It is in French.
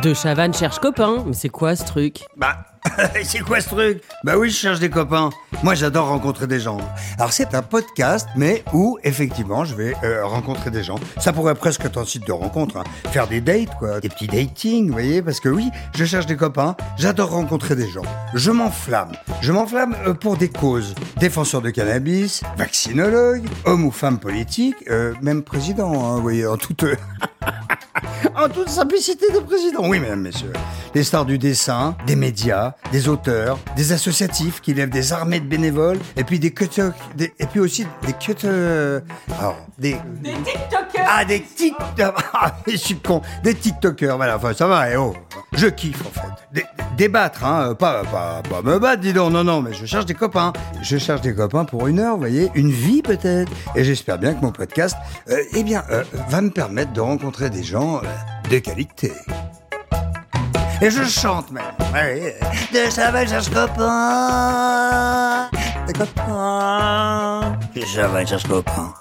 De Chavannes cherche copain, mais c'est quoi ce truc Bah, c'est quoi ce truc? Bah oui, je cherche des copains. Moi, j'adore rencontrer des gens. Alors, c'est un podcast, mais où, effectivement, je vais euh, rencontrer des gens. Ça pourrait presque être un site de rencontre. hein. Faire des dates, quoi. Des petits dating, vous voyez Parce que oui, je cherche des copains. J'adore rencontrer des gens. Je m'enflamme. Je m'enflamme euh, pour des causes. Défenseur de cannabis, vaccinologue, homme ou femme politique, euh, même président, hein, vous voyez, en toute... En toute simplicité de président. Oui, mesdames, messieurs. Les stars du dessin, des médias, des auteurs, des associatifs qui lèvent des armées de bénévoles, et puis des cutters, des- et puis aussi des cutters, alors, des... Des TikTokers Ah, des TikTokers Ah, je suis con. Des TikTokers, voilà, enfin, ça va, et oh. Je kiffe, en fait. Débattre, hein, euh, pas, pas, pas me battre, dis donc, non, non, mais je cherche des copains. Je cherche des copains pour une heure, vous voyez, une vie peut-être. Et j'espère bien que mon podcast, euh, eh bien, euh, va me permettre de rencontrer des gens euh, de qualité. Et je chante même. Ouais, de je cherche copain. Des copains. De je cherche copain.